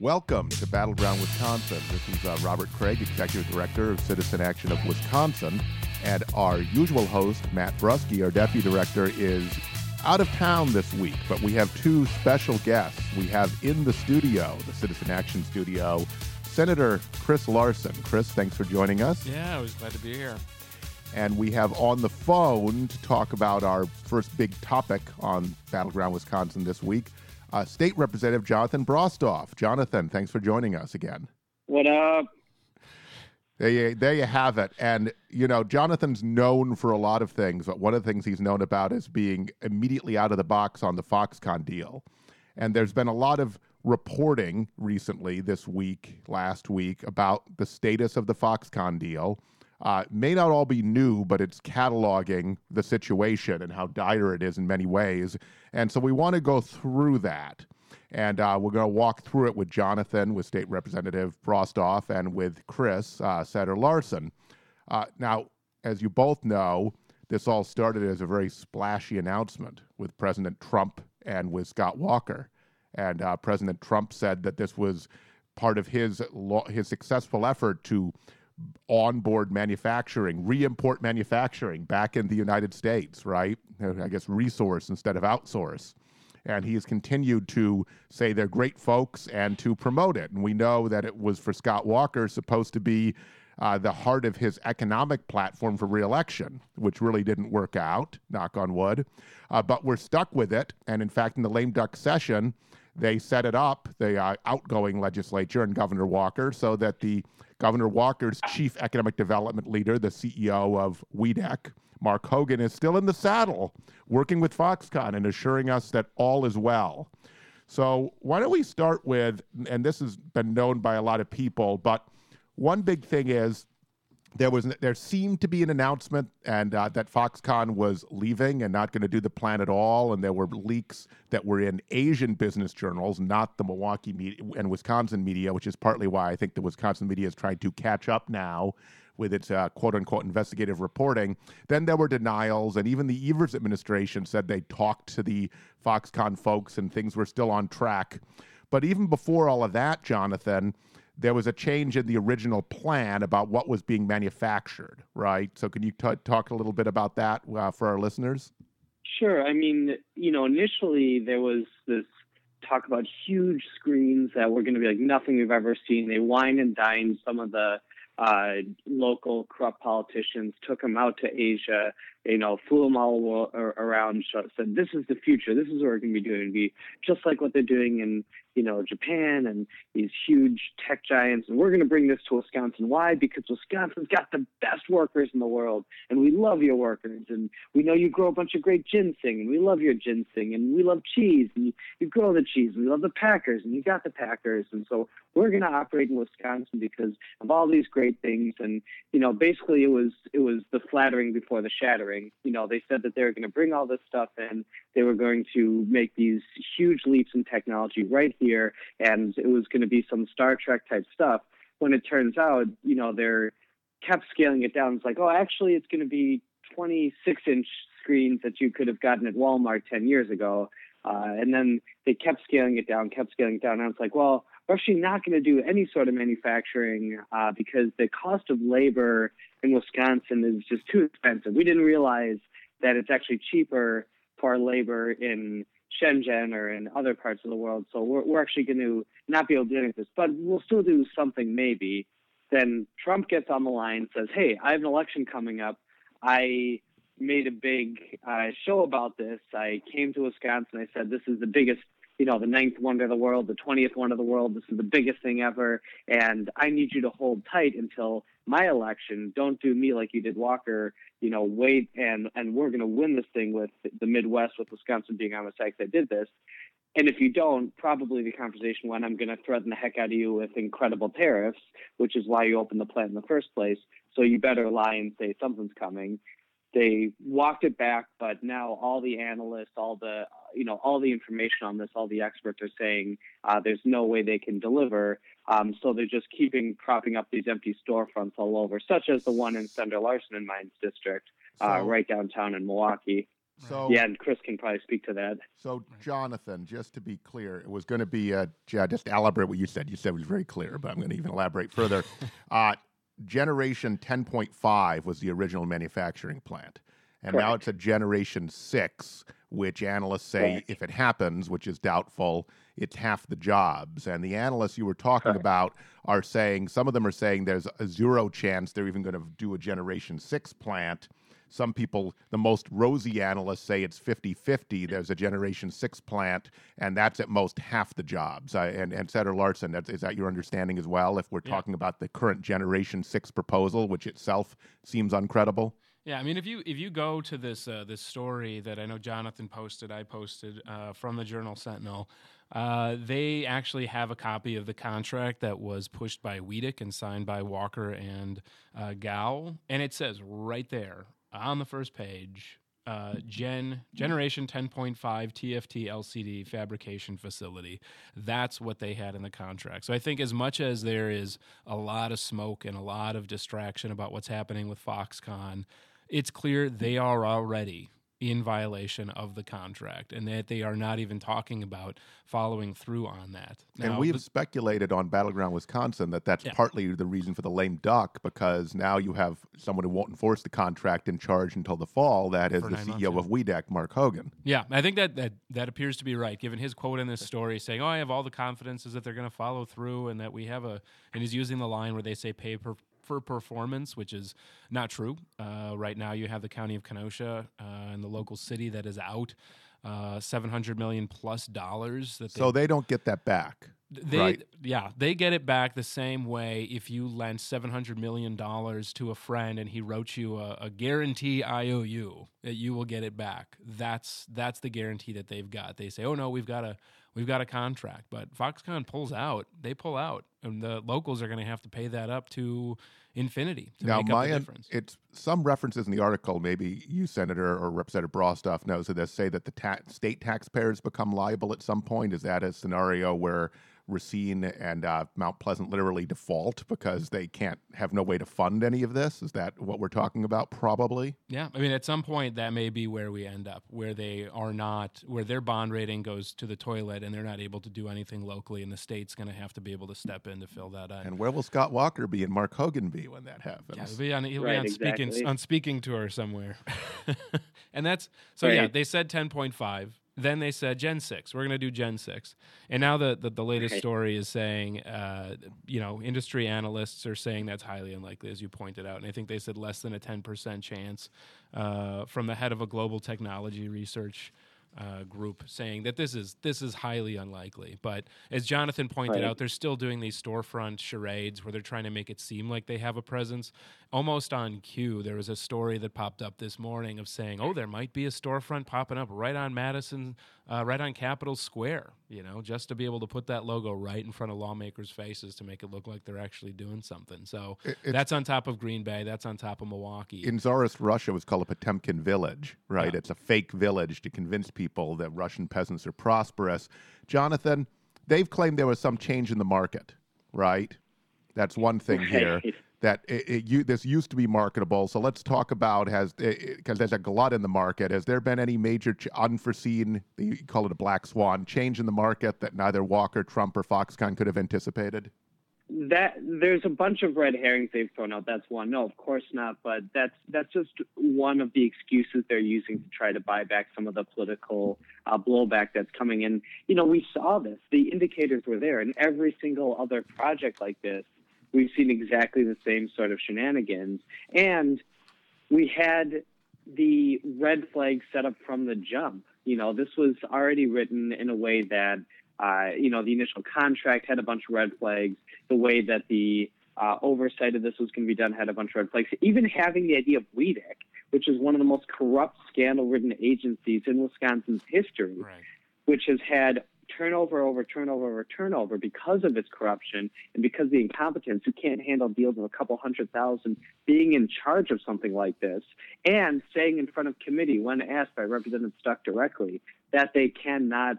Welcome to Battleground Wisconsin. This is uh, Robert Craig, Executive Director of Citizen Action of Wisconsin. And our usual host, Matt Brusky, our Deputy Director, is out of town this week, but we have two special guests. We have in the studio, the Citizen Action studio, Senator Chris Larson. Chris, thanks for joining us. Yeah, I was glad to be here. And we have on the phone to talk about our first big topic on Battleground Wisconsin this week, uh, State Representative Jonathan Brostoff. Jonathan, thanks for joining us again. What up? There you, there you have it. And, you know, Jonathan's known for a lot of things, but one of the things he's known about is being immediately out of the box on the Foxconn deal. And there's been a lot of reporting recently, this week, last week, about the status of the Foxconn deal. Uh, may not all be new, but it's cataloging the situation and how dire it is in many ways. And so we want to go through that. And uh, we're going to walk through it with Jonathan, with State Representative Brostoff, and with Chris, uh, Larson. Uh, now, as you both know, this all started as a very splashy announcement with President Trump and with Scott Walker. And uh, President Trump said that this was part of his his successful effort to onboard manufacturing, re-import manufacturing back in the United States, right? I guess resource instead of outsource and he has continued to say they're great folks and to promote it. And we know that it was for Scott Walker supposed to be uh, the heart of his economic platform for reelection, which really didn't work out, knock on wood. Uh, but we're stuck with it. And in fact, in the lame duck session, they set it up, the uh, outgoing legislature and Governor Walker, so that the Governor Walker's chief economic development leader, the CEO of WEDC, Mark Hogan is still in the saddle, working with Foxconn and assuring us that all is well. So, why don't we start with, and this has been known by a lot of people, but one big thing is there was there seemed to be an announcement and uh, that Foxconn was leaving and not going to do the plan at all, and there were leaks that were in Asian business journals, not the Milwaukee media and Wisconsin media, which is partly why I think the Wisconsin media is trying to catch up now with its uh, quote unquote investigative reporting. Then there were denials, and even the Evers administration said they talked to the Foxconn folks and things were still on track. But even before all of that, Jonathan, there was a change in the original plan about what was being manufactured, right? So, can you t- talk a little bit about that uh, for our listeners? Sure. I mean, you know, initially there was this talk about huge screens that were going to be like nothing we've ever seen. They wine and dine some of the uh, local corrupt politicians, took them out to Asia, you know, flew them all around, said, this is the future. This is what we're going to be doing. Be just like what they're doing in you know, Japan and these huge tech giants. And we're going to bring this to Wisconsin. Why? Because Wisconsin's got the best workers in the world. And we love your workers. And we know you grow a bunch of great ginseng. And we love your ginseng. And we love cheese. And you, you grow the cheese. And we love the Packers. And you got the Packers. And so we're going to operate in Wisconsin because of all these great things. And, you know, basically it was, it was the flattering before the shattering. You know, they said that they were going to bring all this stuff in. They were going to make these huge leaps in technology right here, and it was going to be some Star Trek type stuff. When it turns out, you know, they're kept scaling it down. It's like, oh, actually, it's going to be 26 inch screens that you could have gotten at Walmart 10 years ago. Uh, and then they kept scaling it down, kept scaling it down. And it's like, well, we're actually not going to do any sort of manufacturing uh, because the cost of labor in Wisconsin is just too expensive. We didn't realize that it's actually cheaper for labor in Shenzhen or in other parts of the world. So we're, we're actually going to not be able to do this, but we'll still do something maybe. Then Trump gets on the line, and says, Hey, I have an election coming up. I made a big uh, show about this. I came to Wisconsin. I said, This is the biggest you know, the ninth wonder of the world, the 20th wonder of the world. This is the biggest thing ever. And I need you to hold tight until my election. Don't do me like you did Walker. You know, wait and, and we're going to win this thing with the Midwest, with Wisconsin being on the side that did this. And if you don't, probably the conversation went, I'm going to threaten the heck out of you with incredible tariffs, which is why you opened the plant in the first place. So you better lie and say something's coming they walked it back, but now all the analysts, all the you know, all the information on this, all the experts are saying uh, there's no way they can deliver. Um, so they're just keeping propping up these empty storefronts all over, such as the one in Senator Larson and Mines district, uh, right downtown in Milwaukee. So yeah, and Chris can probably speak to that. So Jonathan, just to be clear, it was going to be uh, just elaborate what you said. You said it was very clear, but I'm going to even elaborate further. uh, generation 10.5 was the original manufacturing plant, and Correct. now it's a generation six, which analysts say, Correct. if it happens, which is doubtful, it's half the jobs. And the analysts you were talking Correct. about are saying some of them are saying there's a zero chance they're even going to do a generation six plant. Some people, the most rosy analysts say it's 50 50. There's a Generation 6 plant, and that's at most half the jobs. And, and Senator Larson, that's, is that your understanding as well? If we're Yeah. talking about the current Generation 6 proposal, which itself seems uncredible? Yeah, I mean, if you if you go to this uh, this story that I know Jonathan posted, I posted uh, from the Journal Sentinel, uh, they actually have a copy of the contract that was pushed by Weedick and signed by Walker and uh, Gou, and it says right there on the first page, uh, Gen Generation 10.5 TFT LCD fabrication facility. That's what they had in the contract. So I think as much as there is a lot of smoke and a lot of distraction about what's happening with Foxconn, it's clear they are already in violation of the contract and that they are not even talking about following through on that. and we've the- speculated on Battleground Wisconsin that that's Yeah. partly the reason for the lame duck because now you have someone who won't enforce the contract in charge until the fall. That is For the CEO months, of WEDAC, Mark Hogan. Yeah, I think that, that that appears to be right, given his quote in this story saying, "Oh, I have all the confidences that they're going to follow through, and that we have a." And he's using the line where they say "pay per, for performance," which is not true. Uh, right now, you have the county of Kenosha uh, and the local city that is out uh, seven hundred million plus dollars. That they So they don't get that back. they, Right. Yeah, they get it back the same way if you lent seven hundred million dollars to a friend and he wrote you a, a guarantee IOU that you will get it back. That's that's the guarantee that they've got. They say, "Oh no, we've got a we've got a contract," but Foxconn pulls out. They pull out, and the locals are going to have to pay that up to infinity to now, make my up the difference. it's some references in the article. Maybe you, Senator or Representative Brostoff, knows that they say that the ta- state taxpayers become liable at some point. Is that a scenario where Racine and uh, Mount Pleasant literally default because they can't have no way to fund any of this? Is that what we're talking about? Probably. Yeah, I mean, at some point that may be where we end up, where they are not, where their bond rating goes to the toilet, and they're not able to do anything locally, and the state's going to have to be able to step in to fill that in. And where will Scott Walker be and Mark Hogan be when that happens? Yeah, he'll be on, he'll Right, be on speaking on speaking tour somewhere, and that's so. Yeah, they said ten point five. Then they said Gen six. We're going to do Gen six, and now the the, the latest Right. story is saying, uh, you know, industry analysts are saying that's highly unlikely, as you pointed out, and I think they said less than a ten percent chance uh, from the head of a global technology research. Uh, group saying that this is this is highly unlikely, but as Jonathan pointed Right. out, they're still doing these storefront charades where they're trying to make it seem like they have a presence. Almost on cue, there was a story that popped up this morning of saying, "Oh, there might be a storefront popping up right on Madison, uh, right on Capitol Square." You know, just to be able to put that logo right in front of lawmakers' faces to make it look like they're actually doing something. So It- that's on top of Green Bay. That's on top of Milwaukee. in Tsarist Russia, it was called a Potemkin village, right? Yeah. It's a fake village to convince people that Russian peasants are prosperous. Jonathan, they've claimed there was some change in the market, right? That's one thing here. That it, it, you, this used to be marketable. So let's talk about has because there's a glut in the market. Has there been any major ch- unforeseen, you call it a black swan, change in the market that neither Walker, Trump, or Foxconn could have anticipated? that there's a bunch of red herrings they've thrown out. That's one. No, of course not. But that's that's just one of the excuses they're using to try to buy back some of the political uh, blowback that's coming in. You know, we saw this. The indicators were there, and every single other project like this, we've seen exactly the same sort of shenanigans. And we had the red flag set up from the jump. You know, this was already written in a way that, uh, you know, the initial contract had a bunch of red flags. The way that the uh, oversight of this was going to be done had a bunch of red flags. Even having the idea of WEDIC, which is one of the most corrupt, scandal-ridden agencies in Wisconsin's history, right. which has had turnover over turnover over turnover because of its corruption and because the incompetence who can't handle deals of a couple hundred thousand being in charge of something like this and saying in front of committee when asked by representative stuck directly that they cannot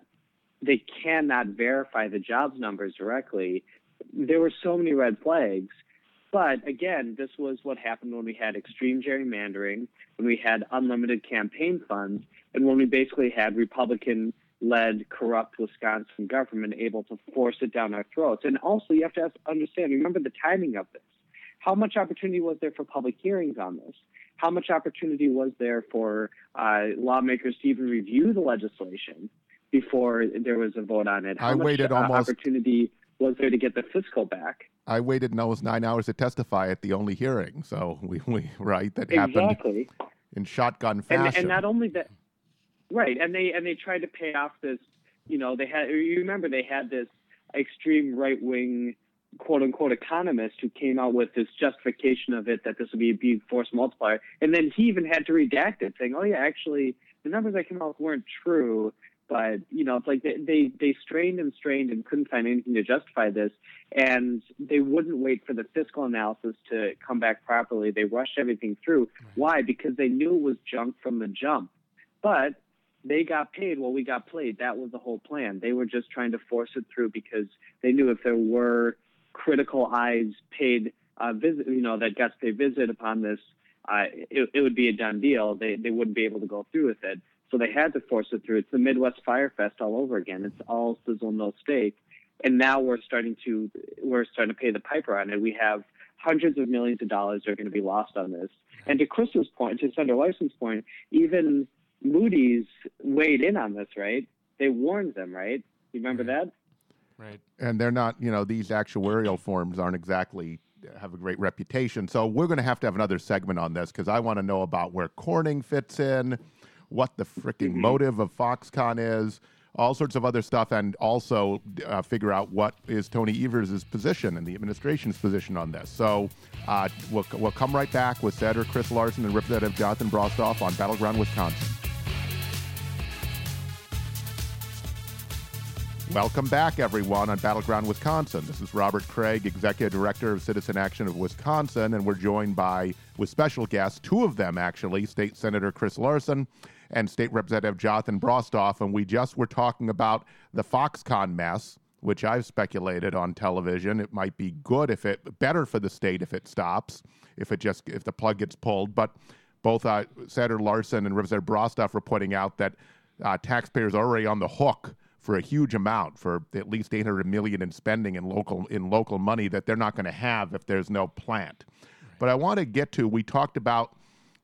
they cannot verify the jobs numbers directly. There were so many red flags. But again, this was what happened when we had extreme gerrymandering, when we had unlimited campaign funds, and when we basically had Republican led corrupt Wisconsin government able to force it down our throats. And also, you have to understand, remember the timing of this. How much opportunity was there for public hearings on this? How much opportunity was there for uh, lawmakers to even review the legislation before there was a vote on it? How I much waited uh, almost- opportunity was there to get the fiscal back? I waited almost nine hours to testify at the only hearing. So we, we right that happened Exactly. in shotgun and, fashion. and not only that right and they and they tried to pay off this you know they had you remember they had this extreme right wing quote unquote economist who came out with this justification of it that this would be a big force multiplier and then he even had to redact it saying oh yeah actually the numbers that came out weren't true but you know it's like they, they they strained and strained and couldn't find anything to justify this and they wouldn't wait for the fiscal analysis to come back properly. They rushed everything through. Why? Because they knew it was junk from the jump. But they got paid while we got played. That was the whole plan. They were just trying to force it through because they knew if there were critical eyes paid uh, visit, you know, that to pay visit upon this, uh, it, it would be a done deal. They they wouldn't be able to go through with it. So they had to force it through. It's the Midwest Fyre Fest all over again. It's all sizzle no steak, and now we're starting to we're starting to pay the piper on it. We have hundreds of millions of dollars are going to be lost on this. And to Chris's point, to Senator Larson's point, even Moody's weighed in on this, right? They warned them, right? You remember that? Right. and they're not, you know, these actuarial firms aren't exactly uh, have a great reputation. So we're going to have to have another segment on this because I want to know about where Corning fits in, what the freaking motive of Foxconn is, all sorts of other stuff, and also uh, figure out what is Tony Evers' position and the administration's position on this. So uh, we'll, we'll come right back with Senator Chris Larson and Representative Jonathan Brostoff on Battleground Wisconsin. Welcome back, everyone, on Battleground Wisconsin. This is Robert Craig, Executive Director of Citizen Action of Wisconsin, and we're joined by, with special guests, two of them actually, State Senator Chris Larson and State Representative Jonathan Brostoff. And we just were talking about the Foxconn mess, which I've speculated on television. It might be good if it, better for the state if it stops, if it just, if the plug gets pulled. But both uh, Senator Larson and Representative Brostoff were pointing out that uh, taxpayers are already on the hook for a huge amount, for at least 800 million in spending in local in local money that they're not going to have if there's no plant. But I want to get to we talked about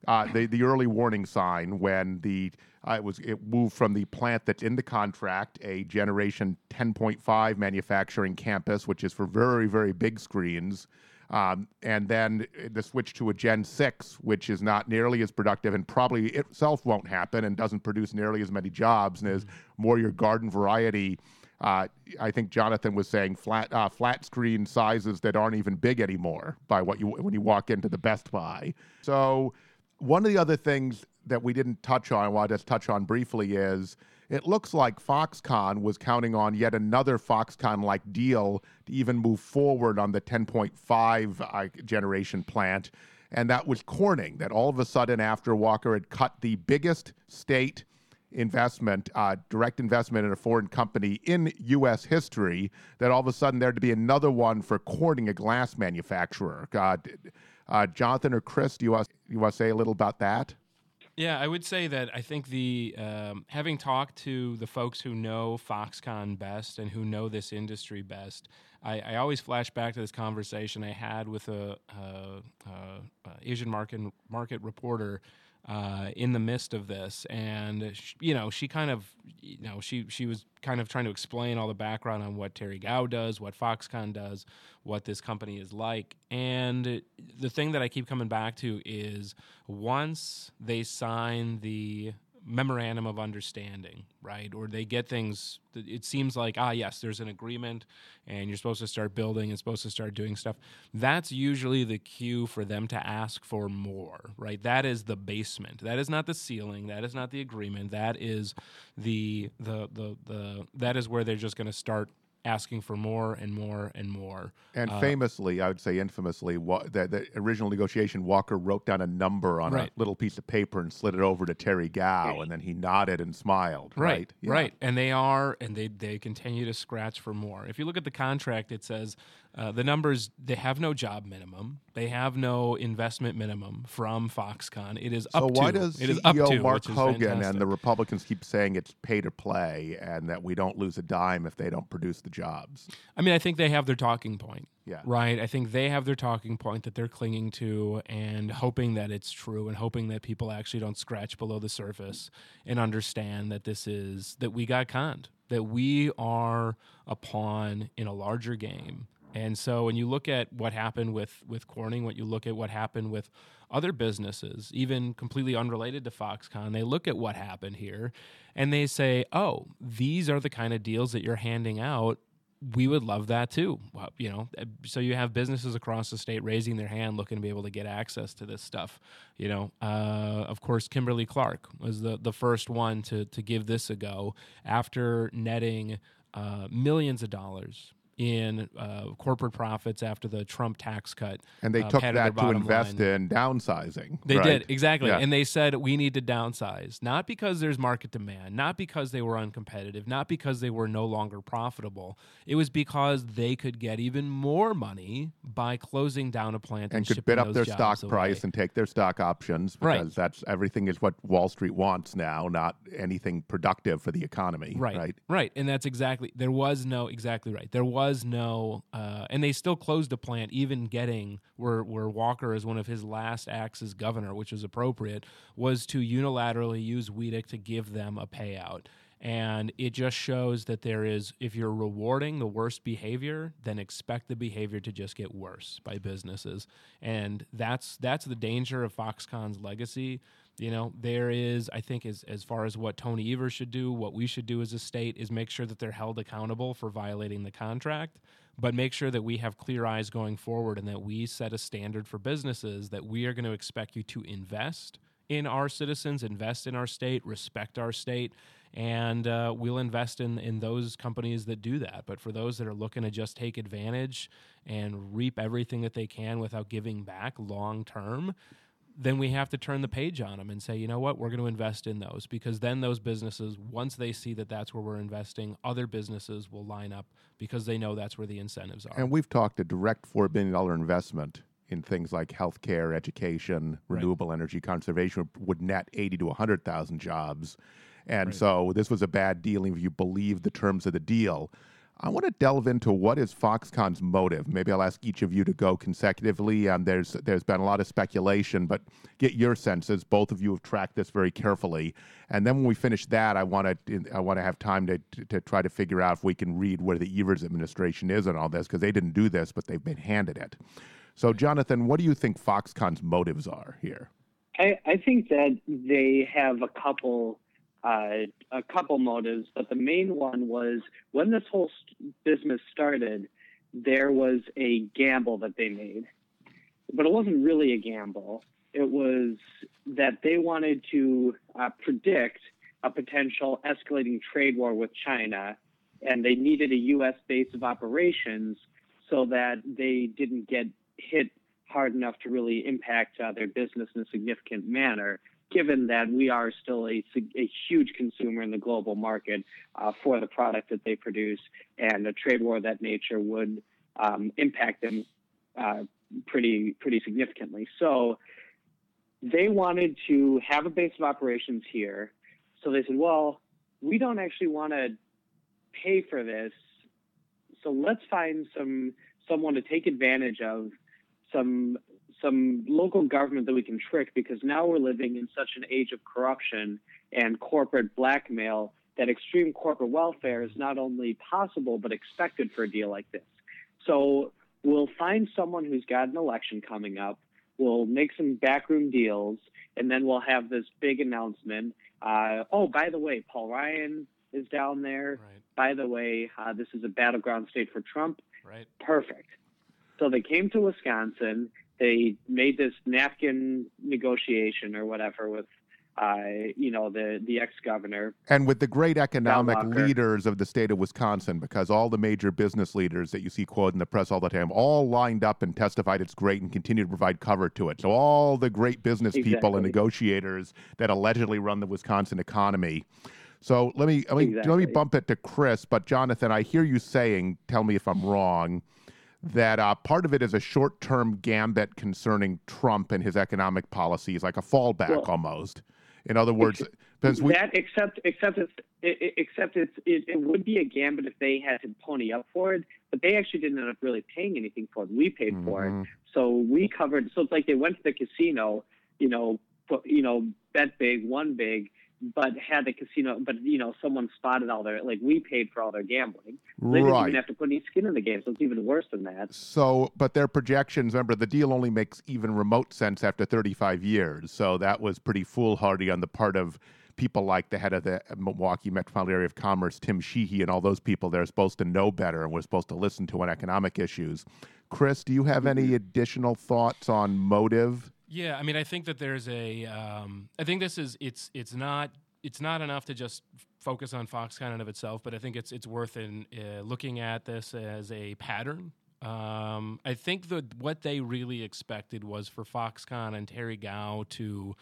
uh, the the early warning sign when the uh, it was it moved from the plant that's in the contract, a Generation 10.5 manufacturing campus, which is for very very big screens. Um, and then the switch to a Gen 6, which is not nearly as productive and probably itself won't happen and doesn't produce nearly as many jobs and is more your garden variety. Uh, I think Jonathan was saying flat uh, flat screen sizes that aren't even big anymore by what you when you walk into the Best Buy. So one of the other things that we didn't touch on, I want to just touch on briefly, is it looks like Foxconn was counting on yet another Foxconn like deal to even move forward on the 10.5 uh, generation plant. And that was Corning, that all of a sudden, after Walker had cut the biggest state investment, uh, direct investment in a foreign company in U.S. history, that all of a sudden there to be another one for Corning, a glass manufacturer. Uh, uh, Jonathan or Chris, do you want, you want to say a little about that? Yeah, I would say that I think the um, having talked to the folks who know Foxconn best and who know this industry best, I, I always flash back to this conversation I had with a, a, a, Asian market market reporter uh, in the midst of this, and you know she kind of you know she she was kind of trying to explain all the background on what Terry Gou does, what Foxconn does, what this company is like, and the thing that I keep coming back to is once they sign the memorandum of understanding, right? Or they get things, it seems like, ah, yes, there's an agreement and you're supposed to start building and supposed to start doing stuff. That's usually the cue for them to ask for more, right? That is the basement. That is not the ceiling. That is not the agreement. That is the, the, the, the that is where they're just going to start asking for more and more and more. And uh, famously, I would say infamously, wa- the, the, original negotiation, Walker wrote down a number on right. a little piece of paper and slid it over to Terry Gou, and then he nodded and smiled. Right, right, yeah. right. And they are, and they they continue to scratch for more. If you look at the contract, it says Uh, the numbers they have no job minimum, they have no investment minimum from Foxconn. It is up so to. why does it is up to, Mark Hogan and the Republicans keep saying it's pay to play and that we don't lose a dime if they don't produce the jobs? I mean, I think they have their talking point. Yeah. Right. I think they have their talking point that they're clinging to and hoping that it's true and hoping that people actually don't scratch below the surface and understand that this is that we got conned, that we are a pawn in a larger game. And so when you look at what happened with with Corning, what you look at what happened with other businesses, even completely unrelated to Foxconn, they look at what happened here and they say, "Oh, these are the kind of deals that you're handing out we would love that too. Well, you know, uh, so you have businesses across the state raising their hand, looking to be able to get access to this stuff. You know, uh, of course, Kimberly Clark was the the first one to to give this a go after netting uh, millions of dollars in uh, corporate profits after the Trump tax cut. And they uh, took that to invest line. in downsizing. They right? did exactly, Yeah. and they said we need to downsize, not because there's market demand, not because they were uncompetitive, not because they were no longer profitable. It was because they could get even more money by closing down a plant and, and could bid up their stock away. price and take their stock options because Right. that's everything is what Wall Street wants now, not anything productive for the economy. right, Right. right, and that's exactly. There was no exactly right. There was no, uh, and they still closed the plant, even getting where where Walker is one of his last acts as governor, which was appropriate, was to unilaterally use Weedick to give them a payout. And it just shows that there is, if you're rewarding the worst behavior, then expect the behavior to just get worse by businesses. And that's that's the danger of Foxconn's legacy. You know, there is, I think, as as far as what Tony Evers should do, what we should do as a state is make sure that they're held accountable for violating the contract, but make sure that we have clear eyes going forward and that we set a standard for businesses that we are going to expect you to invest in our citizens, invest in our state, respect our state, and uh, we'll invest in in those companies that do that. But for those that are looking to just take advantage and reap everything that they can without giving back long term, then we have to turn the page on them and say, you know what, we're going to invest in those because then those businesses, once they see that that's where we're investing, other businesses will line up because they know that's where the incentives are. And we've talked a direct $4 billion investment in things like healthcare, education, Right. renewable energy conservation would net 80 to 100,000 jobs. And Right. so this was a bad deal if you believe the terms of the deal. I want to delve into what is Foxconn's motive. Maybe I'll ask each of you to go consecutively. Um, there's there's been a lot of speculation, but get your senses. Both of you have tracked this very carefully, and then when we finish that, I want to I want to have time to, to to try to figure out if we can read where the Evers administration is on all this because they didn't do this, but they've been handed it. So, Jonathan, what do you think Foxconn's motives are here? I, I think that they have a couple uh, a couple motives, but the main one was when this whole business started, there was a gamble that they made, but it wasn't really a gamble. It was that they wanted to uh, predict a potential escalating trade war with China, and they needed a U.S. base of operations so that they didn't get hit hard enough to really impact uh, their business in a significant manner, given that we are still a, a huge consumer in the global market uh, for the product that they produce, and a trade war of that nature would um, impact them uh, pretty pretty significantly. So they wanted to have a base of operations here. So they said, well, we don't actually want to pay for this. So let's find some someone to take advantage of some some local government that we can trick because now we're living in such an age of corruption and corporate blackmail that extreme corporate welfare is not only possible but expected for a deal like this. So we'll find someone who's got an election coming up. We'll make some backroom deals, and then we'll have this big announcement. Uh, oh, by the way, Paul Ryan is down there. right, By the way, uh, this is a battleground state for Trump. right. Perfect. So they came to Wisconsin. They made this napkin negotiation or whatever with, uh, you know, the the ex governor. And with the great economic leaders of the state of Wisconsin, because all the major business leaders that you see quoted in the press all the time, all lined up and testified it's great and continue to provide cover to it. So all the great business people and negotiators that allegedly run the Wisconsin economy. So let me let me let me bump it to Chris. But Jonathan, I hear you saying, tell me if I'm wrong, that uh, part of it is a short term gambit concerning Trump and his economic policies, like a fallback Well, almost. In other words, because we, that except except it's it, except it's it, it would be a gambit if they had to pony up for it, but they actually didn't end up really paying anything for it. We paid for it, Mhm. so we covered. So it's like they went to the casino, you know, put, you know, bet big, won big, but had the casino, but you know, someone spotted all their like we paid for all their gambling. They didn't right. even have to put any skin in the game, so it's even worse than that. So, but their projections, remember, the deal only makes even remote sense after 35 years. So that was pretty foolhardy on the part of people like the head of the Milwaukee Metropolitan Area of Commerce, Tim Sheehy, and all those people. They're supposed to know better and we're supposed to listen to on economic issues. Chris, do you have any mm-hmm. additional thoughts on motive? Yeah, I mean, I think that there's a. Um, I think this is it's it's not it's not enough to just focus on Foxconn in of itself, but I think it's it's worth in uh, looking at this as a pattern. Um, I think that what they really expected was for Foxconn and Terry Gou to.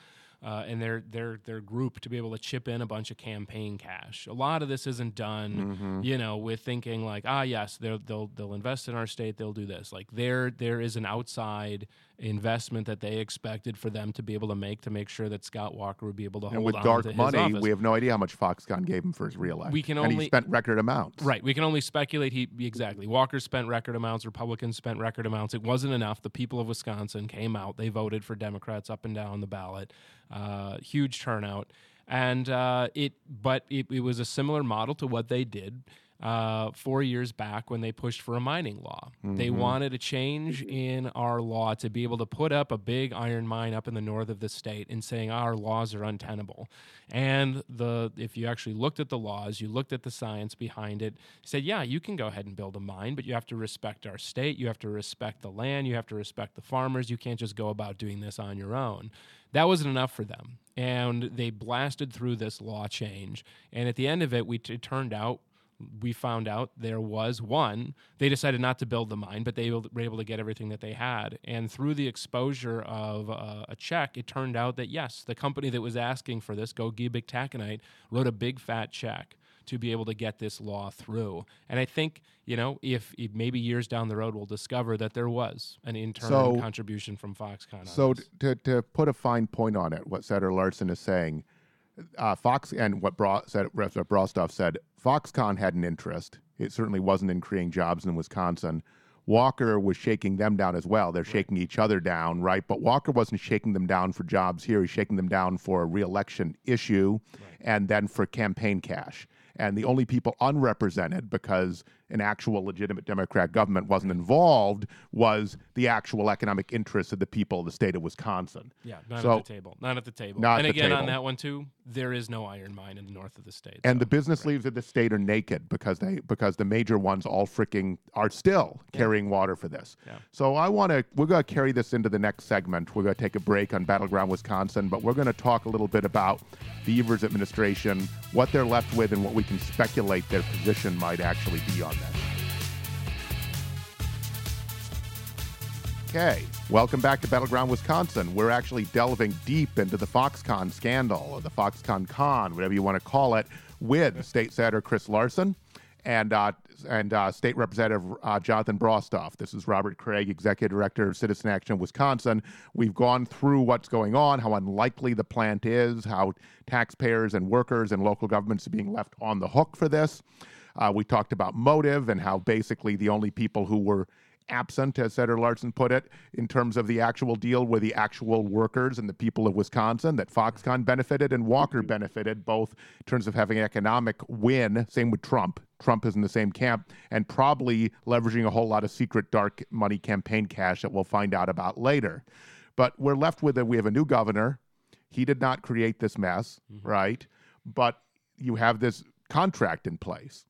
Uh, and their their their group to be able to chip in a bunch of campaign cash. A lot of this isn't done, you know, with thinking like, ah, yes, they'll they'll they'll invest in our state, they'll do this. Like there there is an outside investment that they expected for them to be able to make to make sure that Scott Walker would be able to And hold with on dark to his money, office. we have no idea how much Foxconn gave him for his reelection. We can and he only- spent record amounts. Right. We can only speculate. He exactly. Walker spent record amounts. Republicans spent record amounts. It wasn't enough. The people of Wisconsin came out. They voted for Democrats up and down the ballot. Uh, huge turnout, and uh, it. But it, it was a similar model to what they did. Uh, four years back, when they pushed for a mining law, they wanted a change in our law to be able to put up a big iron mine up in the north of the state and saying our laws are untenable. And the if you actually looked at the laws, you looked at the science behind it, said, yeah, you can go ahead and build a mine, but you have to respect our state, you have to respect the land, you have to respect the farmers. You can't just go about doing this on your own. That wasn't enough for them, and they blasted through this law change. And at the end of it, we it turned out we found out there was one. They decided not to build the mine, but they were able to get everything that they had. And through the exposure of uh, a check, it turned out that yes, the company that was asking for this, Gogebic Taconite, wrote a big fat check to be able to get this law through. And I think you know if, if maybe years down the road we'll discover that there was an internal So- contribution from Foxconn. So to, to put a fine point on it, what Senator Larson is saying, uh, Fox and what Bra- said, Rep. Brostoff said, Foxconn had an interest. It certainly wasn't in creating jobs in Wisconsin. Walker was shaking them down as well. They're shaking each other down, right? But Walker wasn't shaking them down for jobs here. He's shaking them down for a reelection issue and then for campaign cash. And the only people unrepresented because an actual legitimate Democrat government wasn't involved was the actual economic interests of the people of the state of Wisconsin. yeah, not so- at the table. Not at the table. Not and again, on that one too, there is no iron mine in the north of the state. And so- the business leaves of the state are naked because they because the major ones all freaking are still carrying water for this. Yeah. So I want to we're going to carry this into the next segment. We're going to take a break on battleground Wisconsin, but we're going to talk a little bit about the Evers administration, what they're left with, and what we can speculate their position might actually be on this. Okay, welcome back to Battleground Wisconsin. We're actually delving deep into the Foxconn scandal, or the Foxconn con, whatever you want to call it, with State Senator Chris Larson and uh, and uh, State Representative uh, Jonathan Brostoff. This is Robert Craig, Executive Director of Citizen Action Wisconsin. We've gone through what's going on, how unlikely the plant is, how taxpayers and workers and local governments are being left on the hook for this. Uh, we talked about motive and how basically the only people who were absent, as Senator Larson put it, in terms of the actual deal were the actual workers and the people of Wisconsin, that Foxconn benefited and Walker benefited, both in terms of having an economic win, same with Trump. Trump is in the same camp, and probably leveraging a whole lot of secret dark money campaign cash that we'll find out about later. But we're left with it. We have a new governor. He did not create this mess, right? But you have this contract in place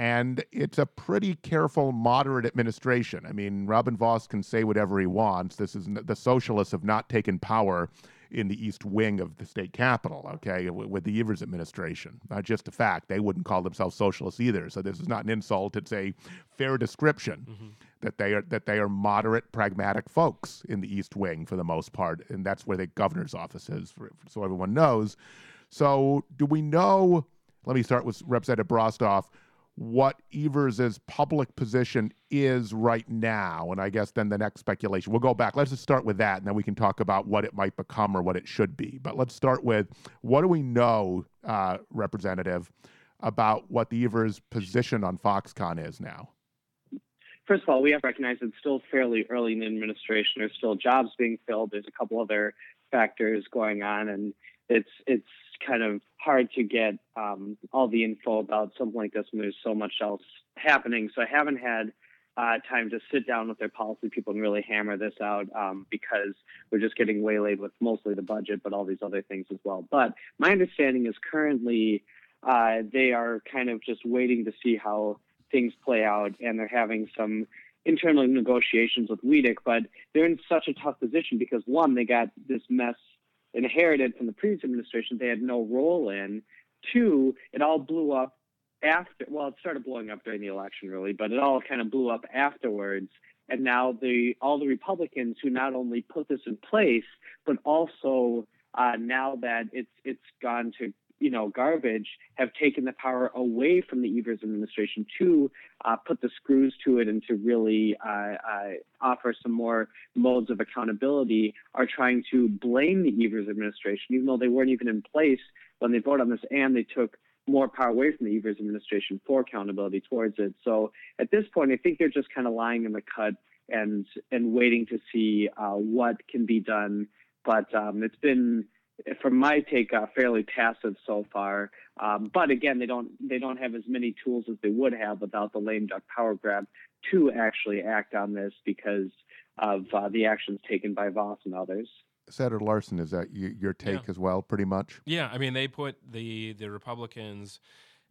and it's a pretty careful, moderate administration. I mean, Robin Vos can say whatever he wants. This is the socialists have not taken power in the east wing of the state capitol. Okay, with the Evers administration, not just a fact. They wouldn't call themselves socialists either. So this is not an insult. It's a fair description mm-hmm. that they are that they are moderate, pragmatic folks in the east wing for the most part, and that's where the governor's office is. For, so everyone knows. So do we know? Let me start with Representative Brostoff what Evers' public position is right now. And I guess then the next speculation, we'll go back. Let's just start with that, and then we can talk about what it might become or what it should be. But let's start with what do we know, uh, Representative, about what the Evers' position on Foxconn is now? First of all, we have to recognize it's still fairly early in the administration. There's still jobs being filled. There's a couple other factors going on, and it's it's kind of hard to get um, all the info about something like this when there's so much else happening. So I haven't had uh, time to sit down with their policy people and really hammer this out um, because we're just getting waylaid with mostly the budget, but all these other things as well. But my understanding is currently uh, they are kind of just waiting to see how things play out, and they're having some internal negotiations with WEDC, but they're in such a tough position because one, they got this mess inherited from the previous administration they had no role in. Two, it all blew up after, well, it started blowing up during the election, really, but it all kind of blew up afterwards. And now the all the Republicans who not only put this in place, but also uh, now that it's it's gone to you know, garbage have taken the power away from the Evers administration to uh, put the screws to it and to really uh, uh, offer some more modes of accountability are trying to blame the Evers administration, even though they weren't even in place when they voted on this and they took more power away from the Evers administration for accountability towards it. So at this point, I think they're just kind of lying in the cut and and waiting to see uh, what can be done. But um, it's been from my take, uh, fairly passive so far. Um, but again, they don't they don't have as many tools as they would have without the lame duck power grab to actually act on this because of uh, the actions taken by Vos and others. Senator Larson, is that your take yeah. as well, pretty much? Yeah, I mean, they put the the Republicans.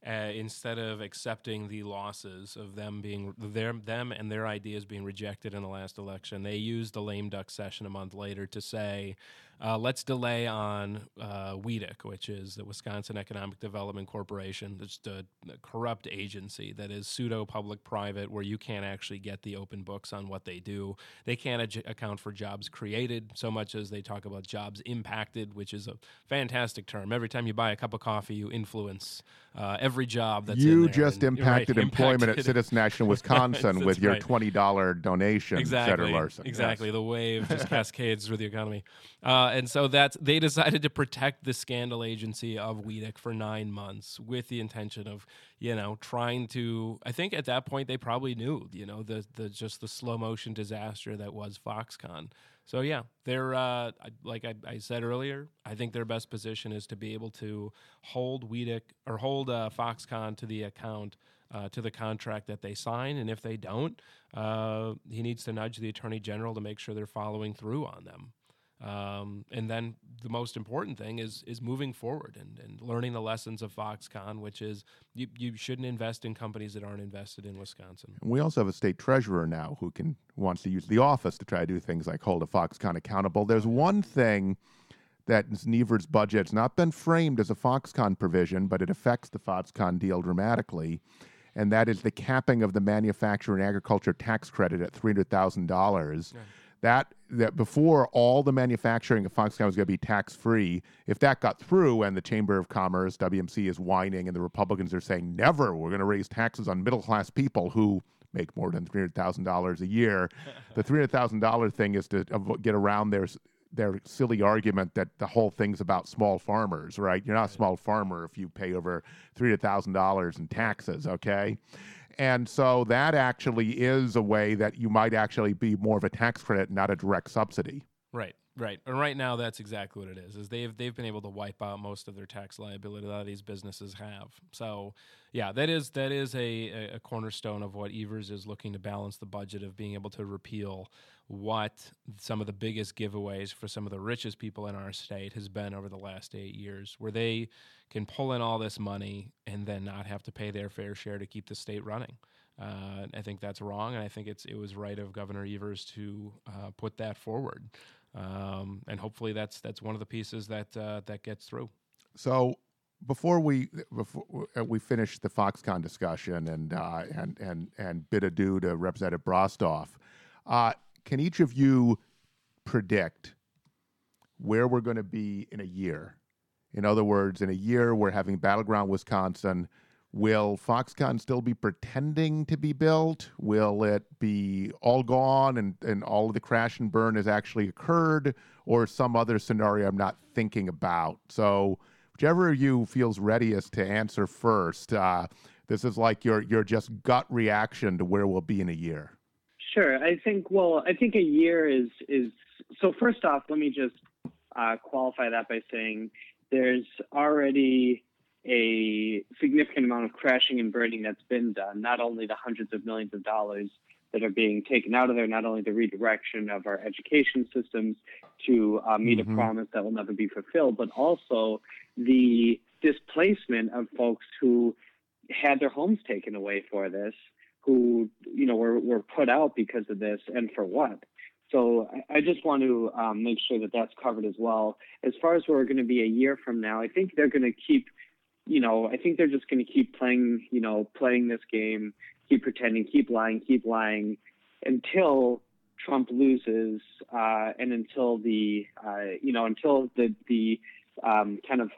Uh, instead of accepting the losses of them being their them and their ideas being rejected in the last election, they used the lame duck session a month later to say, uh, let's delay on uh, WEDC, which is the Wisconsin Economic Development Corporation. It's a, a corrupt agency that is pseudo public private, where you can't actually get the open books on what they do. They can't ad- account for jobs created so much as they talk about jobs impacted, which is a fantastic term. Every time you buy a cup of coffee, you influence uh, every job that's you just and, impacted right, employment impacted. at Citizen National Wisconsin with your right. twenty dollar donation, exactly, Larson. Exactly, yes. the wave just cascades through the economy. Uh, uh, and so that's they decided to protect the scandal agency of WEDC for nine months with the intention of you know trying to. I think at that point they probably knew you know the the just the slow motion disaster that was Foxconn. So yeah, they're uh, like I, I, said earlier. I think their best position is to be able to hold WEDC or hold uh, Foxconn to the account. Uh, to the contract that they sign. And if they don't, uh, he needs to nudge the attorney general to make sure they're following through on them. Um, and then the most important thing is is moving forward and, and learning the lessons of Foxconn, which is you, you shouldn't invest in companies that aren't invested in Wisconsin. We also have a state treasurer now who can wants to use the office to try to do things like hold a Foxconn accountable. There's one thing that in Evers' budget. has not been framed as a Foxconn provision, but it affects the Foxconn deal dramatically. And that is the capping of the manufacturer and agriculture tax credit at $300,000 that that before all the manufacturing of Foxconn was going to be tax free. If that got through, and the Chamber of Commerce (WMC) is whining, and the Republicans are saying never, we're going to raise taxes on middle class people who make more than three hundred thousand dollars a year. the three hundred thousand dollar thing is to get around their their silly argument that the whole thing's about small farmers, right? You're not a small farmer if you pay over three hundred thousand dollars in taxes, okay? And so that actually is a way that you might actually be more of a tax credit, not a direct subsidy. Right, right. And right now, that's exactly what it is. Is they've they've been able to wipe out most of their tax liability that these businesses have. So, yeah, that is that is a, a cornerstone of what Evers is looking to balance the budget of being able to repeal what some of the biggest giveaways for some of the richest people in our state has been over the last eight years, where they can pull in all this money and then not have to pay their fair share to keep the state running. Uh, I think that's wrong, and I think it's it was right of Governor Evers to uh, put that forward, um, and hopefully that's that's one of the pieces that uh, that gets through. So before we before we finish the Foxconn discussion and uh, and and and bid adieu to Representative Brostoff, uh, can each of you predict where we're going to be in a year? In other words, in a year, we're having battleground Wisconsin. Will Foxconn still be pretending to be built? Will it be all gone and, and all of the crash and burn has actually occurred, or some other scenario I'm not thinking about? So, whichever of you feels readiest to answer first, uh, this is like your your just gut reaction to where we'll be in a year. Sure. I think. Well, I think a year is is. So first off, let me just uh, qualify that by saying there's already a significant amount of crashing and burning that's been done, not only the hundreds of millions of dollars that are being taken out of there, not only the redirection of our education systems to uh, meet mm-hmm. a promise that will never be fulfilled, but also the displacement of folks who had their homes taken away for this, who you know were were put out because of this, and for what? So I just want to um, make sure that that's covered as well. As far as where we're going to be a year from now, I think they're going to keep you know, I think they're just going to keep playing, you know, playing this game, keep pretending, keep lying, keep lying until Trump loses, uh, and until the, uh, you know, until the the um, kind of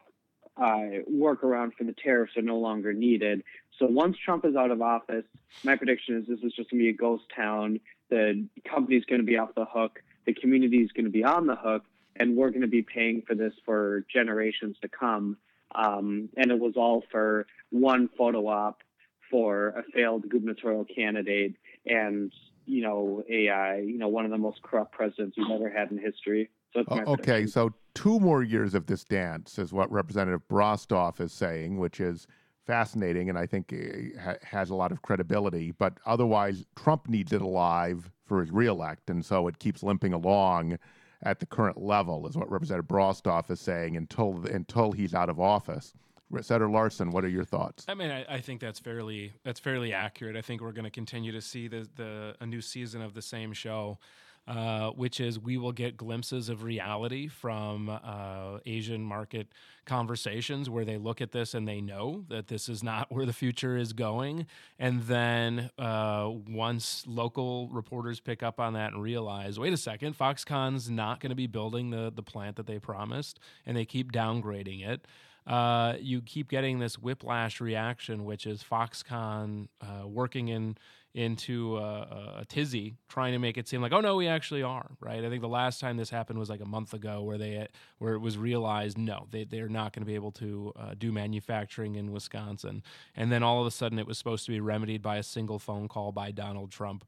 uh, workaround for the tariffs are no longer needed. So once Trump is out of office, my prediction is this is just going to be a ghost town. The company's going to be off the hook. The community is going to be on the hook, and we're going to be paying for this for generations to come. Um, and it was all for one photo op for a failed gubernatorial candidate and you know a uh, you know one of the most corrupt presidents we've ever had in history. So uh, okay, so two more years of this dance is what Representative Brostoff is saying, which is fascinating and I think ha- has a lot of credibility. But otherwise, Trump needs it alive for his reelect, and so it keeps limping along at the current level, is what Representative Brostoff is saying until until he's out of office. Senator Larson, what are your thoughts? I mean, I, I, think that's fairly that's fairly accurate. I think we're going to continue to see the, the a new season of the same show. Uh, which is we will get glimpses of reality from uh, Asian market conversations where they look at this and they know that this is not where the future is going. And then uh, once local reporters pick up on that and realize, wait a second, Foxconn's not going to be building the, the plant that they promised, and they keep downgrading it. Uh, you keep getting this whiplash reaction, which is Foxconn uh, working in into a, a, tizzy, trying to make it seem like, oh no, we actually are right. I think the last time this happened was like a month ago, where they where it was realized no, they they're not going to be able to uh, do manufacturing in Wisconsin, and then all of a sudden it was supposed to be remedied by a single phone call by Donald Trump.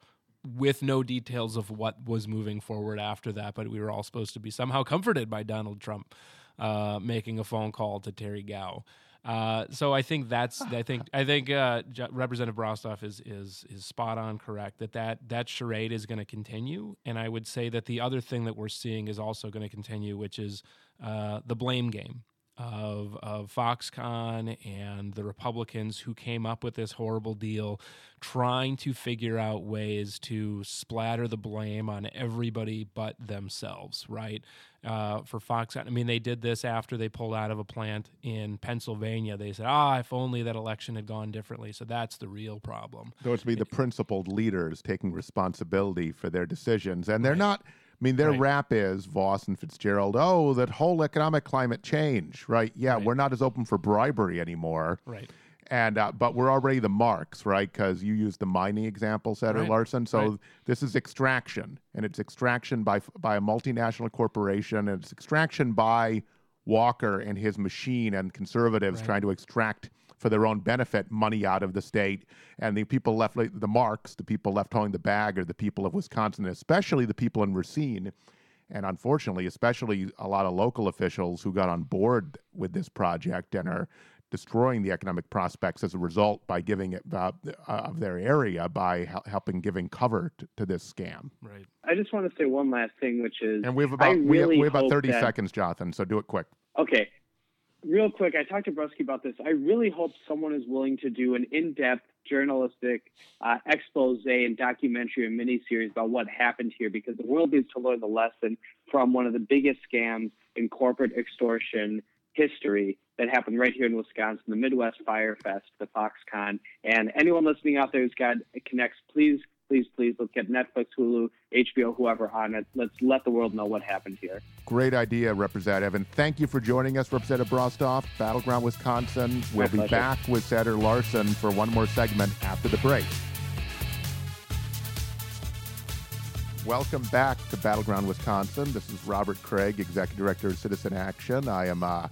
With no details of what was moving forward after that, but we were all supposed to be somehow comforted by Donald Trump uh, making a phone call to Terry Gou. Uh, so I think that's I think I think uh, Representative Brostoff is is is spot on correct that that that charade is going to continue, and I would say that the other thing that we're seeing is also going to continue, which is uh, the blame game of of Foxconn and the Republicans who came up with this horrible deal, trying to figure out ways to splatter the blame on everybody but themselves. Right uh, for Foxconn. I mean, they did this after they pulled out of a plant in Pennsylvania. They said, "Ah, if only that election had gone differently." So that's the real problem. So it's be the principled leaders taking responsibility for their decisions, and they're right. not mean, their right. rap is Vos and Fitzgerald. Oh, that whole economic climate change, right? Yeah, right. we're not as open for bribery anymore, right? And uh, but we're already the marks, right? Because you used the mining example, Senator right. Larson. So this is extraction, and it's extraction by by a multinational corporation, and it's extraction by Walker and his machine and conservatives trying to extract for their own benefit money out of the state. And the people left, the marks, the people left holding the bag are the people of Wisconsin, especially the people in Racine. And unfortunately, especially a lot of local officials who got on board with this project and are destroying the economic prospects as a result by giving it uh, of their area by helping giving cover t- to this scam. Right. I just want to say one last thing, which is, and we have about really we have, we have about thirty that, seconds, Jonathan. So do it quick. Okay real quick, I talked to Brusky about this. I really hope someone is willing to do an in-depth journalistic uh, expose and documentary and miniseries about what happened here, because the world needs to learn the lesson from one of the biggest scams in corporate extortion history that happened right here in Wisconsin, the Midwest Fyre Fest, the Foxconn. And anyone listening out there who's got connects, please please, please, let's get Netflix, Hulu, HBO, whoever on it. Let's let the world know what happened here. Great idea, Representative. And thank you for joining us, Representative Brostoff, Battleground, Wisconsin. We'll be back with Senator Larson for one more segment after the break. Welcome back to Battleground, Wisconsin. This is Robert Craig, Executive Director of Citizen Action. I am uh,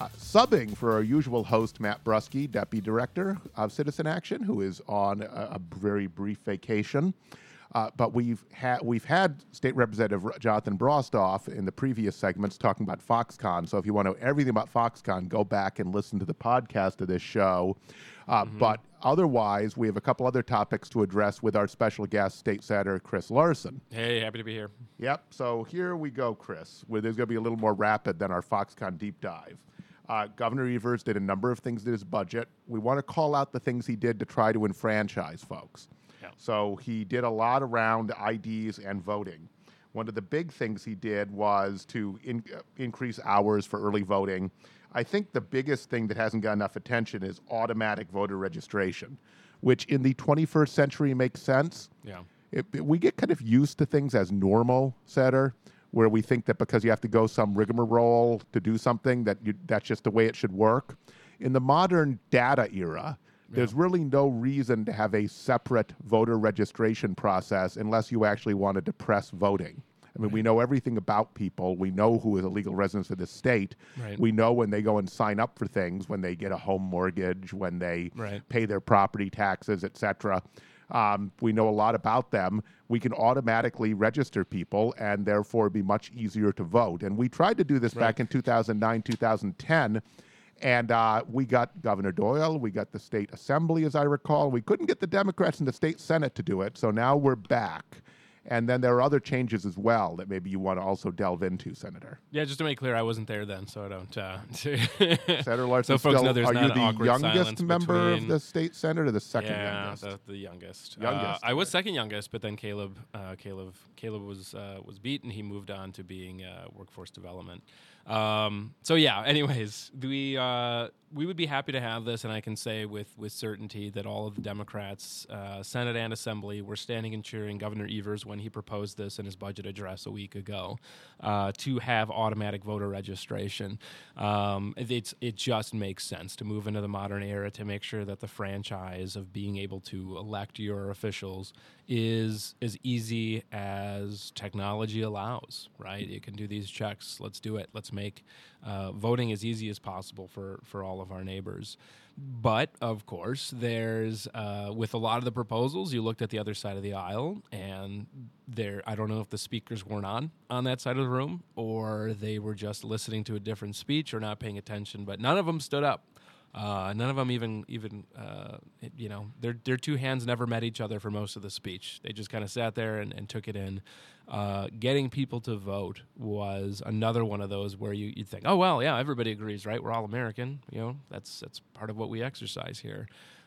uh, subbing for our usual host, Matt Brusky, Deputy Director of Citizen Action, who is on a, a very brief vacation. Uh, but we've had we've had State Representative Jonathan Brostoff in the previous segments talking about Foxconn. So if you want to know everything about Foxconn, go back and listen to the podcast of this show. Uh, mm-hmm. But otherwise, we have a couple other topics to address with our special guest, State Senator Chris Larson. Hey, happy to be here. Yep. So here we go, Chris. Where there's going to be a little more rapid than our Foxconn deep dive. Uh, Governor Evers did a number of things in his budget. We want to call out the things he did to try to enfranchise folks. Yeah. So he did a lot around IDs and voting. One of the big things he did was to in, uh, increase hours for early voting. I think the biggest thing that hasn't got enough attention is automatic voter registration, which in the 21st century makes sense. Yeah. It, it, we get kind of used to things as normal, Setter, where we think that because you have to go some rigmarole to do something that you, that's just the way it should work. In the modern data era, yeah. there's really no reason to have a separate voter registration process unless you actually want to depress voting. I mean, right. we know everything about people. We know who is a legal resident of the state. Right. We know when they go and sign up for things, when they get a home mortgage, when they right. pay their property taxes, etc. Um, we know a lot about them. We can automatically register people and therefore be much easier to vote. And we tried to do this back in 2009, 2010. And uh, we got Governor Doyle, we got the state assembly, as I recall. We couldn't get the Democrats in the state Senate to do it. So now we're back. And then there are other changes as well that maybe you want to also delve into, Senator. Yeah, just to make clear, I wasn't there then, so I don't. Uh, Senator Larson, so folks still, know there's are you the youngest member between... of the state senate or the second yeah, youngest? the, the youngest. Youngest. Uh, I was second youngest, but then Caleb, uh, Caleb, Caleb was uh, was beat, and he moved on to being uh, workforce development. Um, so yeah. Anyways, we uh, we would be happy to have this, and I can say with with certainty that all of the Democrats, uh, Senate and Assembly, were standing and cheering Governor Evers when he proposed this in his budget address a week ago uh, to have automatic voter registration. Um, it's it just makes sense to move into the modern era to make sure that the franchise of being able to elect your officials is as easy as technology allows. Right? You can do these checks. Let's do it. Let's make uh, voting as easy as possible for, for all of our neighbors. But of course, there's uh, with a lot of the proposals, you looked at the other side of the aisle, and there I don't know if the speakers weren't on on that side of the room, or they were just listening to a different speech or not paying attention. But none of them stood up uh, none of them even even uh, you know their their two hands never met each other for most of the speech. They just kind of sat there and, and, took it in. Uh, getting people to vote was another one of those where you you'd think, oh well, yeah, everybody agrees, right? We're all American, you know. That's that's part of what we exercise here.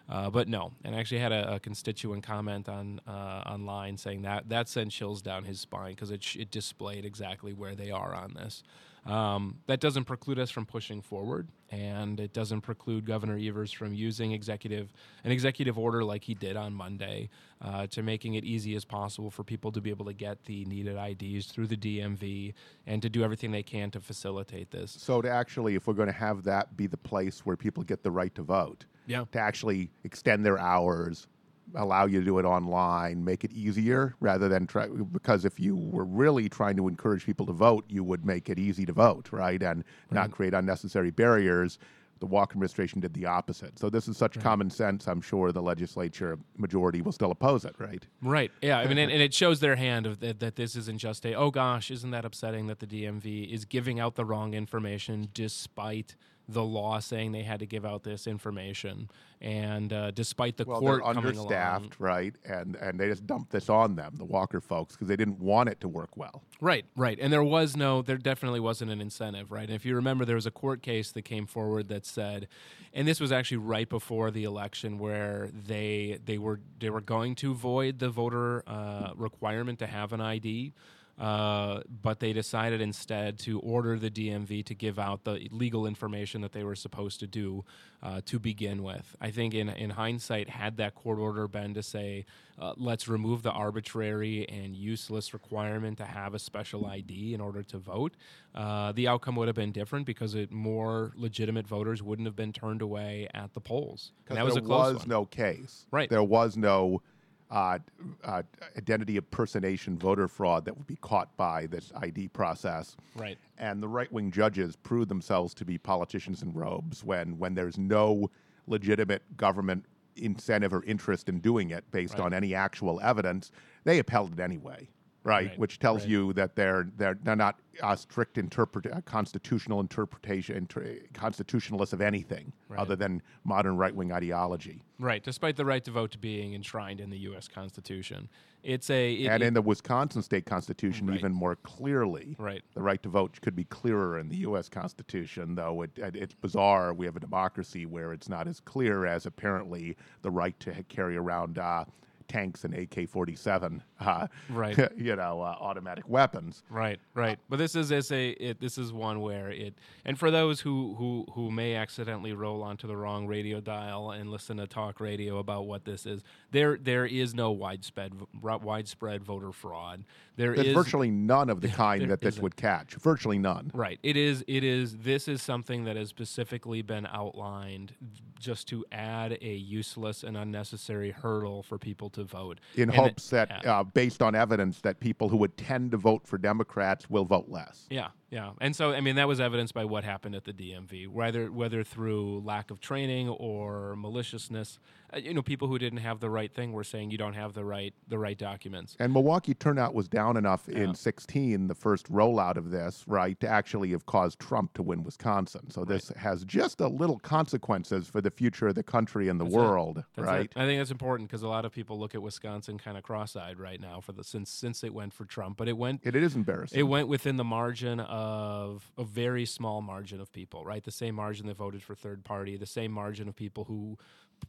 Uh, but no, and I actually had a, a constituent comment on uh, online saying that that sent chills down his spine because it, it displayed exactly where they are on this. Um, that doesn't preclude us from pushing forward, and it doesn't preclude Governor Evers from using executive an executive order like he did on Monday uh, to making it easy as possible for people to be able to get the needed IDs through the DMV and to do everything they can to facilitate this. So, to actually, if we're going to have that be the place where people get the right to vote, yeah. to actually extend their hours, allow you to do it online, make it easier rather than try. Because if you were really trying to encourage people to vote, you would make it easy to vote, right, and right. not create unnecessary barriers. The Walker administration did the opposite. So this is such right. common sense. I'm sure the legislature majority will still oppose it, right? Right. Yeah. I mean, and, and it shows their hand of that, that this isn't just a oh gosh, isn't that upsetting that the DMV is giving out the wrong information despite the law saying they had to give out this information, and uh, despite the well, court they're understaffed, along, right, and and they just dumped this on them, the Walker folks, because they didn't want it to work well. Right, right, and there was no, there definitely wasn't an incentive, right. And if you remember, there was a court case that came forward that said, and this was actually right before the election, where they they were they were going to void the voter uh, requirement to have an ID Uh, but they decided instead to order the DMV to give out the legal information that they were supposed to do uh, to begin with. I think in, in hindsight, had that court order been to say, uh, let's remove the arbitrary and useless requirement to have a special ID in order to vote, uh, the outcome would have been different because it, more legitimate voters wouldn't have been turned away at the polls. Was there a close was one. no case. Right. There was no uh, uh, identity impersonation voter fraud that would be caught by this ID process. Right. And the right wing judges prove themselves to be politicians in robes when, when there's no legitimate government incentive or interest in doing it based Right. on any actual evidence. They upheld it anyway. Right, Right, which tells right. you that they're they're they're not uh, strict interpret uh, constitutional interpretation inter- constitutionalists of anything Right. other than modern right wing ideology. Right. Despite the right to vote being enshrined in the U.S. Constitution, it's a it- and it- in the Wisconsin state constitution, even more clearly, Right. the right to vote could be clearer in the U.S. Constitution. Though it, it, it's bizarre, we have a democracy where it's not as clear as apparently the right to carry around uh, tanks and AK-47, uh, Right. you know, uh, automatic weapons. Right, right. But this is this a it, this is one where it and for those who who who may accidentally roll onto the wrong radio dial and listen to talk radio about what this is, there there is no widespread widespread voter fraud. There There's is- virtually none of the kind that this isn't. would catch. Virtually none. Right. It is. It is. This is something that has specifically been outlined just to add a useless and unnecessary hurdle for people to vote. In And it- hopes that, yeah. uh, based on evidence, that people who would tend to vote for Democrats will vote less. Yeah, yeah, and so I mean that was evidenced by what happened at the DMV, whether whether through lack of training or maliciousness. Uh, you know, people who didn't have the right thing were saying you don't have the right the right documents. And Milwaukee turnout was down enough Yeah. in 16, the first rollout of this, right, to actually have caused Trump to win Wisconsin. So this has just a little consequences for the future of the country and the That's world, right? it. I think that's important because a lot of people look at Wisconsin kind of cross-eyed right now for the since since it went for Trump, but it went It, it is embarrassing. It went within the margin of a very small margin of people, right? The same margin that voted for third party, the same margin of people who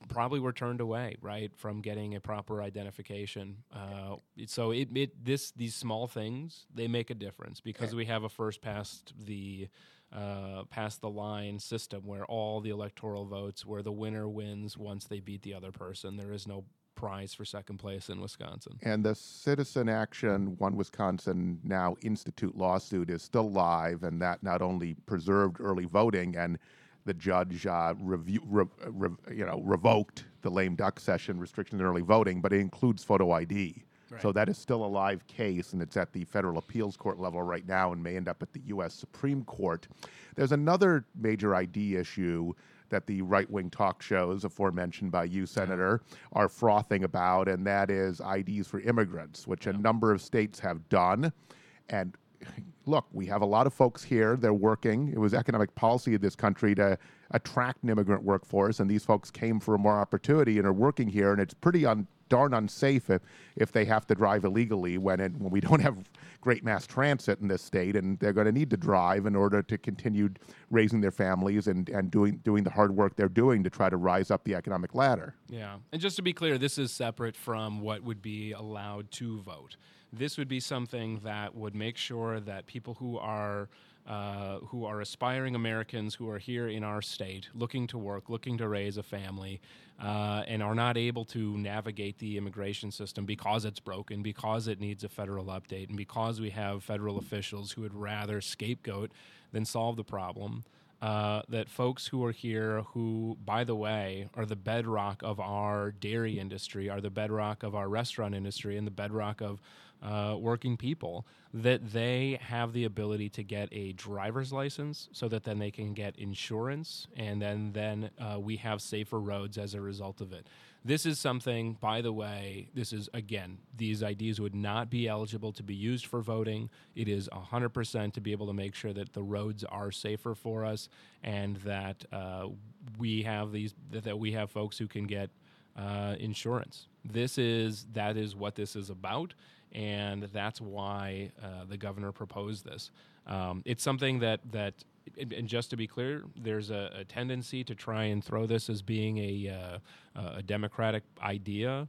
probably were turned away, right, from getting a proper identification. Uh, so it, it this these small things they make a difference because we have a first past the uh, past the line system where all the electoral votes, where the winner wins once they beat the other person. There is no prize for second place in Wisconsin. and the Citizen Action One Wisconsin Now Institute lawsuit is still live, and that not only preserved early voting and the judge uh, review, re, re, you know, revoked the lame duck session restriction on early voting, but it includes photo ID. So that is still a live case, and it's at the federal appeals court level right now, and may end up at the U.S. Supreme Court. There's another major ID issue that the right-wing talk shows, aforementioned by you, Senator, are frothing about, and that is IDs for immigrants, which a number of states have done. And look, we have a lot of folks here. They're working. It was economic policy of this country to attract an immigrant workforce, and these folks came for more opportunity and are working here. And it's pretty un, darn unsafe if, if they have to drive illegally when it, when we don't have great mass transit in this state, and they're going to need to drive in order to continue raising their families and, and doing doing the hard work they're doing to try to rise up the economic ladder. Yeah. And just to be clear, this is separate from what would be allowed to vote. This would be something that would make sure that people who are uh, who are aspiring Americans who are here in our state, looking to work, looking to raise a family, uh, and are not able to navigate the immigration system because it's broken, because it needs a federal update, and because we have federal officials who would rather scapegoat than solve the problem uh, that folks who are here, who, by the way, are the bedrock of our dairy industry, are the bedrock of our restaurant industry, and the bedrock of uh, working people, that they have the ability to get a driver's license so that then they can get insurance, and then then uh, we have safer roads as a result of it. This is something, by the way, this is again, these IDs would not be eligible to be used for voting. It is 100% to be able to make sure that the roads are safer for us and that uh, we have these, that, that we have folks who can get uh, insurance. This is, that is what this is about. And that's why uh, the governor proposed this. Um, it's something that, that and just to be clear, there's a, a tendency to try and throw this as being a, uh, a democratic idea.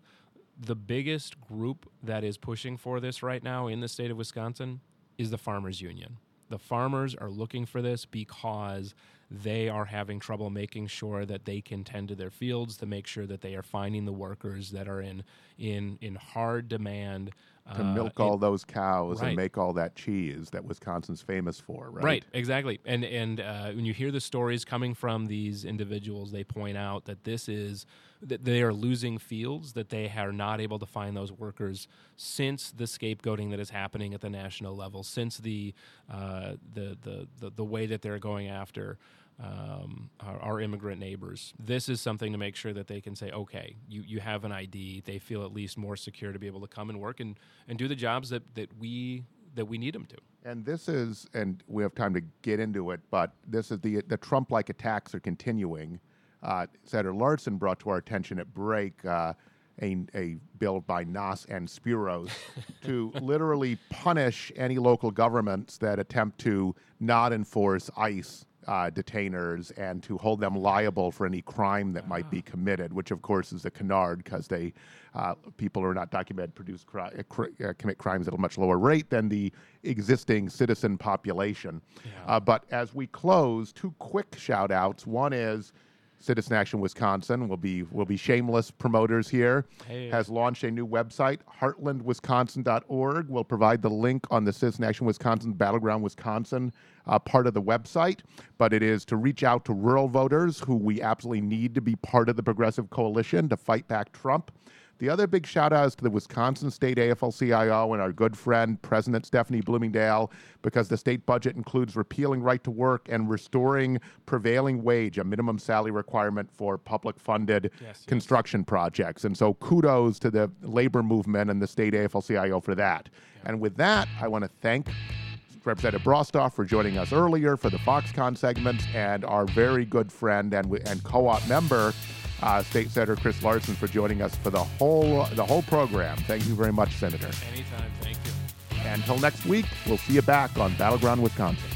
the biggest group that is pushing for this right now in the state of Wisconsin is the farmers union. The farmers are looking for this because they are having trouble making sure that they can tend to their fields to make sure that they are finding the workers that are in in in hard demand to uh, milk in- all those cows right. and make all that cheese that Wisconsin's famous for, right? Right, exactly. And and uh, when you hear the stories coming from these individuals, they point out that this is that they are losing fields, that they are not able to find those workers since the scapegoating that is happening at the national level, since the uh, the, the the the way that they're going after. Um, our, our immigrant neighbors. This is something to make sure that they can say, okay, you, you have an ID. They feel at least more secure to be able to come and work and, and do the jobs that, that we that we need them to. And this is, and we have time to get into it, but this is the the Trump-like attacks are continuing. Uh, Senator Larson brought to our attention at break uh, a, a bill by Nass and Spiros to literally punish any local governments that attempt to not enforce ICE uh, detainers and to hold them liable for any crime that might be committed, which of course is a canard because they uh, people who are not documented produce cri- uh, cri- uh, commit crimes at a much lower rate than the existing citizen population. Uh, but as we close, two quick shout outs. One is Citizen Action Wisconsin will be will be shameless promoters here. Hey. Has launched a new website, heartlandwisconsin.org. We'll provide the link on the Citizen Action Wisconsin Battleground Wisconsin uh, part of the website. But it is to reach out to rural voters who we absolutely need to be part of the progressive coalition to fight back Trump. The other big shout out is to the Wisconsin State AFL CIO and our good friend, President Stephanie Bloomingdale, because the state budget includes repealing right to work and restoring prevailing wage, a minimum salary requirement for public funded yes. construction projects. And so kudos to the labor movement and the state AFL CIO for that. And with that, I want to thank Representative Brostoff for joining us earlier for the Foxconn segments, and our very good friend and, and co-op member, uh, State Senator Chris Larson, for joining us for the whole the whole program. Thank you very much, Senator. Anytime. Thank you. Until next week, we'll see you back on Battleground Wisconsin.